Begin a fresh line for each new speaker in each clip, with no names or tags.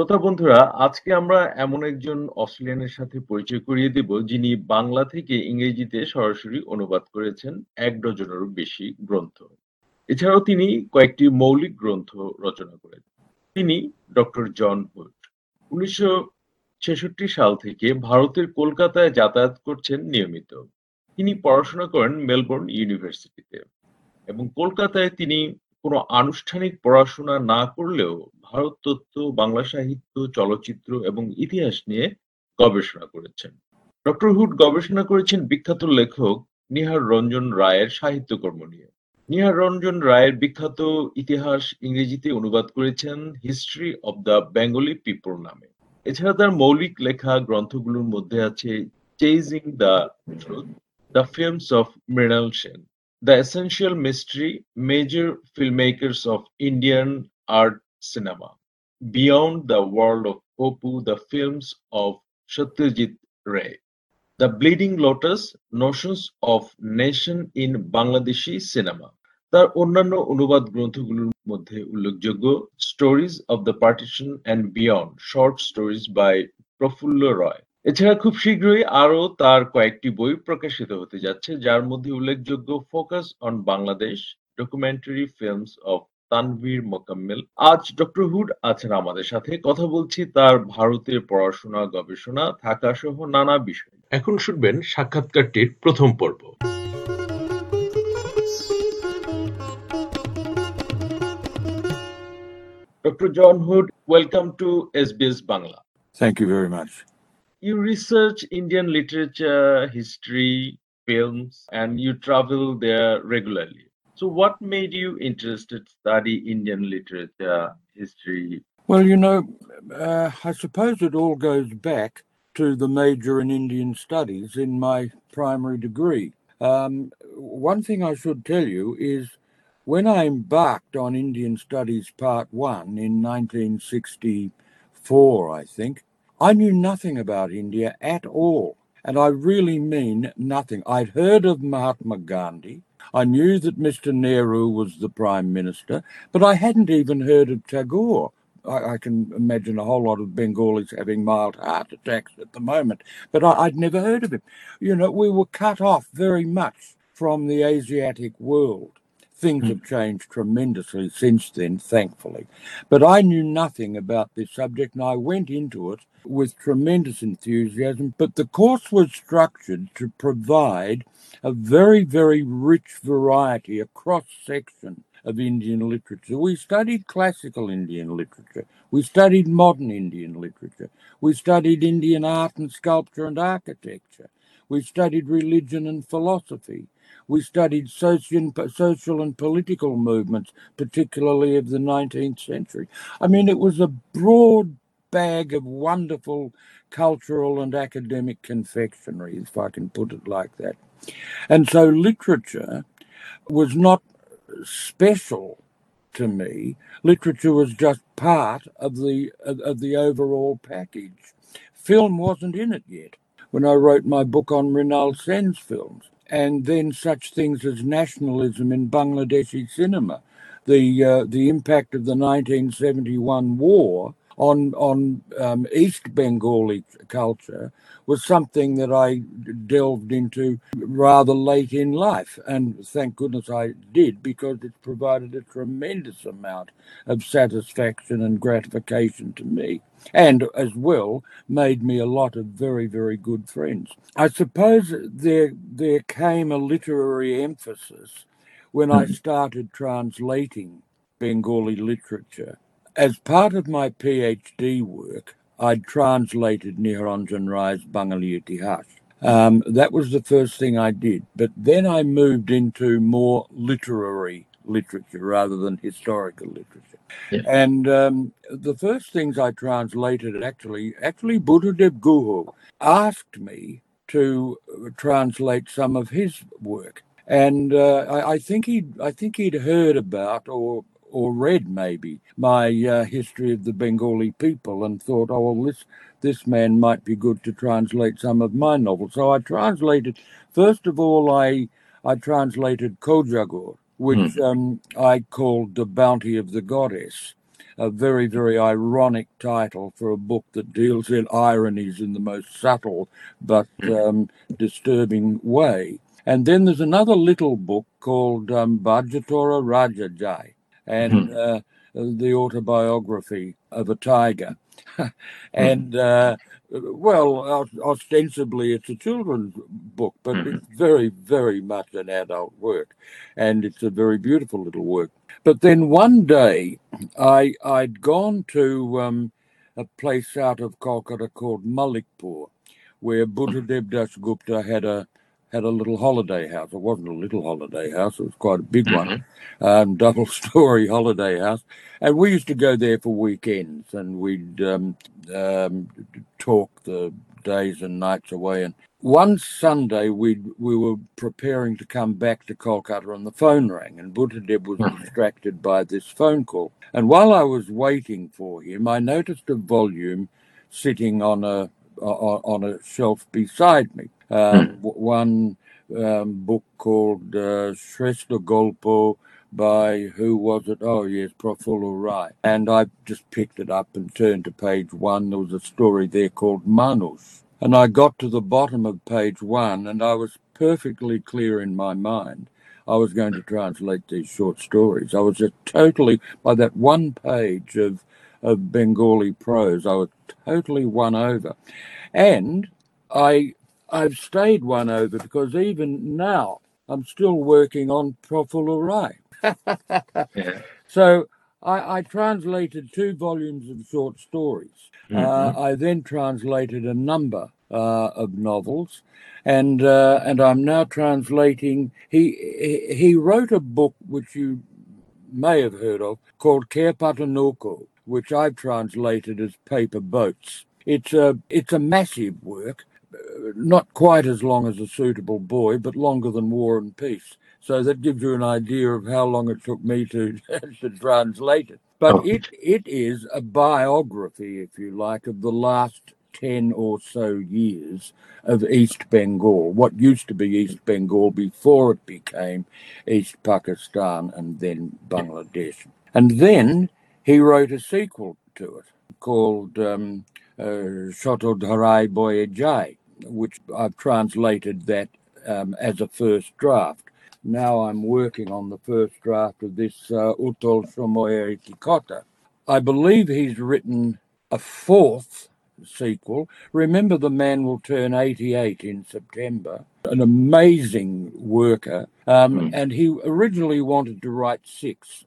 শ্রোতা বন্ধুরা, আজকে আমরা এমন একজন অস্ট্রেলিয়ানের সাথে পরিচয় করিয়ে দেব যিনি বাংলা থেকে ইংরেজিতে সরাসরি অনুবাদ করেছেন এক ডজনেরও বেশি গ্রন্থ। এছাড়াও তিনি কয়েকটি মৌলিক গ্রন্থ রচনা করেন। তিনি ডক্টর জন হুড। উনিশশো ছেষট্টি সাল থেকে ভারতের কলকাতায় যাতায়াত করছেন নিয়মিত। তিনি পড়াশোনা করেন মেলবোর্ন ইউনিভার্সিটিতে এবং কলকাতায় তিনি কোনো আনুষ্ঠানিক পড়াশোনা না করলেও ভারত তত্ত্ব, বাংলা সাহিত্য, চলচ্চিত্র এবং ইতিহাস নিয়ে গবেষণা করেছেন। ডক্টর হুড গবেষণা করেছেন বিখ্যাত লেখক নিহার রঞ্জন রায়ের সাহিত্যকর্ম নিয়ে। নিহার রঞ্জন রায়ের বিখ্যাত ইতিহাস ইংরেজিতে অনুবাদ করেছেন history of the Bengali people নামে। এছাড়া তার মৌলিক লেখা গ্রন্থগুলোর মধ্যে আছে chasing the the films of Mrinal Sen, The Essential Mystery: Major Filmmakers of Indian Art Cinema. Beyond the World of Apu: The Films of Satyajit Ray. The Bleeding Lotus: Notions of Nation in Bangladeshi Cinema. তার অন্যান্য অনুবাদ গ্রন্থগুলোর মধ্যে উল্লেখযোগ্য stories of the partition and beyond short stories by Prafulla Roy এছাড়া খুব শীঘ্রই আরও তার কয়েকটি বই প্রকাশিত হতে যাচ্ছে যার মধ্যে উল্লেখযোগ্য focus on Bangladesh documentary films of Tanvir Mokammel আজ ডক্টর হুড আছেন আমাদের সাথে কথা বলছি তার ভারতের পড়াশোনা গবেষণা থাকা সহ নানা বিষয় এখন শুনবেন সাক্ষাৎকারটির প্রথম পর্ব Dr. John Hood, welcome to SBS Bangla.
Thank you very much.
You research Indian literature, history, films, and you travel there regularly. So, what made you interested to study Indian literature, history?
Well, you know, uh, I suppose it all goes back to the major in Indian studies in my primary degree. Um, one thing I should tell you is when I embarked on Indian Studies Part 1 in 1964, I think, I knew nothing about India at all. And I really mean nothing. I'd heard of Mahatma Gandhi. I knew that Mr. Nehru was the Prime Minister, but I hadn't even heard of Tagore. I, I, can imagine a whole lot of Bengalis having mild heart attacks at the moment, but I, I'd never heard of him. You know, we were cut off very much from the Asiatic world. Things hmm. have changed tremendously since then, thankfully. But I knew nothing about this subject and I went into it with tremendous enthusiasm. But the course was structured to provide a very, very rich variety, a cross section of Indian literature. We studied classical Indian literature. We studied modern Indian literature. We studied Indian art and sculpture and architecture. We studied religion and philosophy. We studied social and political movements, particularly of the 19th century. I mean, it was a broad bag of wonderful cultural and academic confectionery, if I can put it like that. And so literature was not special to me. Literature was just part of the of, of the overall package. Film wasn't in it yet when I wrote my book on Mrinal Sen's films and then such things as nationalism in Bangladeshi cinema, the uh, the impact of the 1971 war on on um, East Bengali culture was something that I delved into rather late in life, and thank goodness I did because it provided a tremendous amount of satisfaction and gratification to me and as well made me a lot of very, very good friends. I suppose there there came a literary emphasis when I hmm. started translating Bengali literature. As part of my PhD work, I'd translated Niharranjan Rai's Bangali Itihas. Um, that was the first thing I did. But then I moved into more literary literature rather than historical literature. Yeah. And um, the first things I translated actually, actually Buddhadev Guha asked me to translate some of his work, and uh, I, I, think he, I think he'd heard about or or read maybe my uh, history of the Bengali people and thought, oh well, this this man might be good to translate some of my novels. So I translated. First of all, I I translated Kojagar, which mm. um, I called The Bounty of the Goddess. a very, very ironic title for a book that deals in ironies in the most subtle but um, disturbing way. And then there's another little book called um, Bhajatora Rajajai and uh, the autobiography of a tiger. and uh, well, ostensibly it's a children's book, but it's very, very much an adult work, and it's a very beautiful little work. But then one day, I I'd gone to um, a place out of Kolkata called Malikpur, where Buddhadeb Das Gupta had a had a little holiday house. It wasn't a little holiday house; it was quite a big one, um, double story holiday house. And we used to go there for weekends, and we'd um, um, talk the days and nights away. And one Sunday, we we were preparing to come back to Kolkata, and the phone rang, and Buddhadeb was distracted by this phone call. And while I was waiting for him, I noticed a volume sitting on a on a shelf beside me. Um, one um, book called uh, Shrestha Golpo by who was it? Oh yes, Prafulla Rai. And I just picked it up and turned to page one. There was a story there called Manush. And I got to the bottom of page one and I was perfectly clear in my mind. I was going to translate these short stories. I was just totally by that one page of of Bengali prose, I was totally won over. And I I've stayed won over because even now I'm still working on Prafulla Rai.
Yeah.
So I, I translated two volumes of short stories. Uh, I then translated a number uh, of novels, and uh, and I'm now translating. He, he wrote a book which you may have heard of called Kerpatanoko, which I've translated as Paper Boats. It's a it's a massive work, not quite as long as a suitable boy, but longer than War and Peace. So that gives you an idea of how long it took me to, to translate it. But
Okay.
it it is a biography, if you like, of the last ten or so years of East Bengal, what used to be East Bengal before it became East Pakistan and then Bangladesh. And then he wrote a sequel to it called um, uh, Shotodharai Boye Jai, which I've translated that um, as a first draft. Now I'm working on the first draft of this uh, Utol Shomoye Tikota. I believe he's written a fourth sequel. Remember, the man will turn 88 in September. An amazing worker. Um,
Mm.
And he originally wanted to write six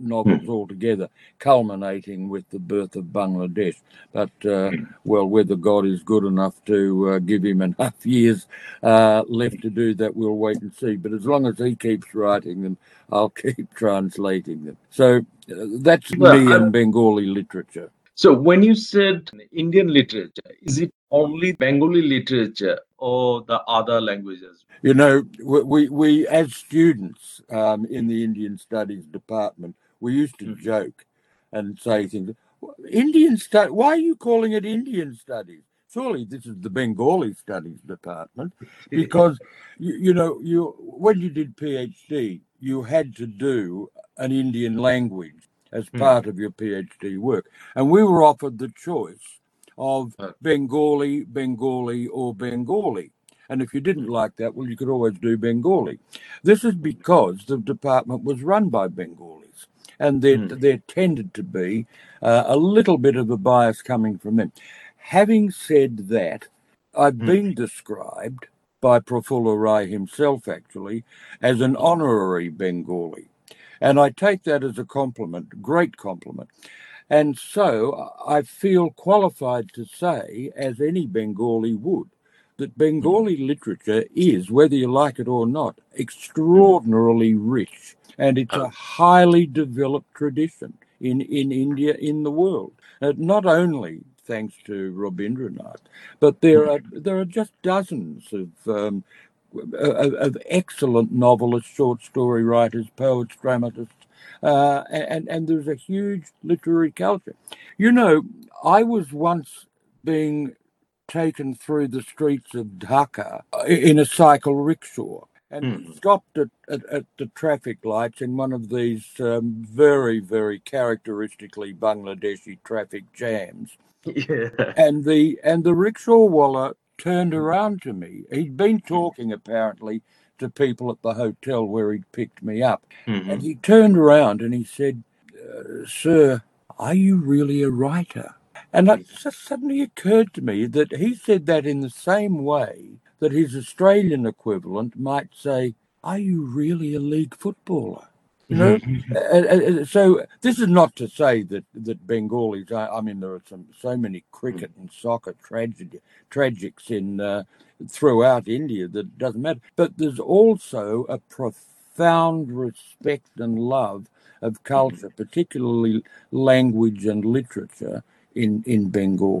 novels altogether, culminating with the birth of Bangladesh. But, uh, well, whether God is good enough to uh, give him enough years uh, left to do that, we'll wait and see. But as long as he keeps writing them, I'll keep translating them. So uh, that's
Well,
me and Bengali literature.
So when you said Indian literature, is it only Bengali literature or the other languages?
You know, we, we, we as students um, in the Indian Studies department, we used to
Mhm.
joke and say things. Indian study? Why are you calling it Indian Studies? Surely this is the Bengali Studies department, because you, you know you when you did PhD, you had to do an Indian language as
Hmm.
part of your PhD work, and we were offered the choice of
Uh.
Bengali, Bengali, or Bengali. And if you didn't like that, well, you could always do Bengali. This is because the department was run by Bengalis, and there,
Hmm.
there tended to be uh, a little bit of a bias coming from them. Having said that, I've
Hmm.
been described by Prafulla Rai himself, actually, as an honorary Bengali. And I take that as a compliment, great compliment. And so I feel qualified to say, as any Bengali would, that Bengali literature is, whether you like it or not, extraordinarily rich. And it's a highly developed tradition in, in India, in the world. Uh, not only thanks to Rabindranath, but there are there are just dozens of um, of, of excellent novelists, short story writers, poets, dramatists, uh, and and there's a huge literary culture. You know, I was once being taken through the streets of Dhaka in a cycle rickshaw. and
Hmm.
he stopped at, at, at the traffic lights in one of these um, very, very characteristically Bangladeshi traffic jams.
Yeah.
And the and the rickshaw wallah turned around to me. He'd been talking apparently to people at the hotel where he'd picked me up,
Mhm.
and he turned around and he said, uh, "Sir, are you really a writer?" And it just suddenly occurred to me that he said that in the same way that his Australian equivalent might say, "Are you really a league footballer?" You know, Uh, uh, uh, so this is not to say that that Bengalis. I, I mean, there are some so many cricket and soccer tragedy tragics in uh, throughout India that it doesn't matter. But there's also a profound respect and love of culture, particularly language and literature in in Bengal.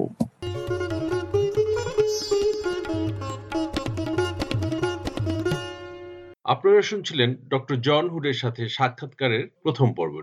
আপনারা শুনছিলেন doctor John হুডের সাথে সাক্ষাৎকারের প্রথম পর্ব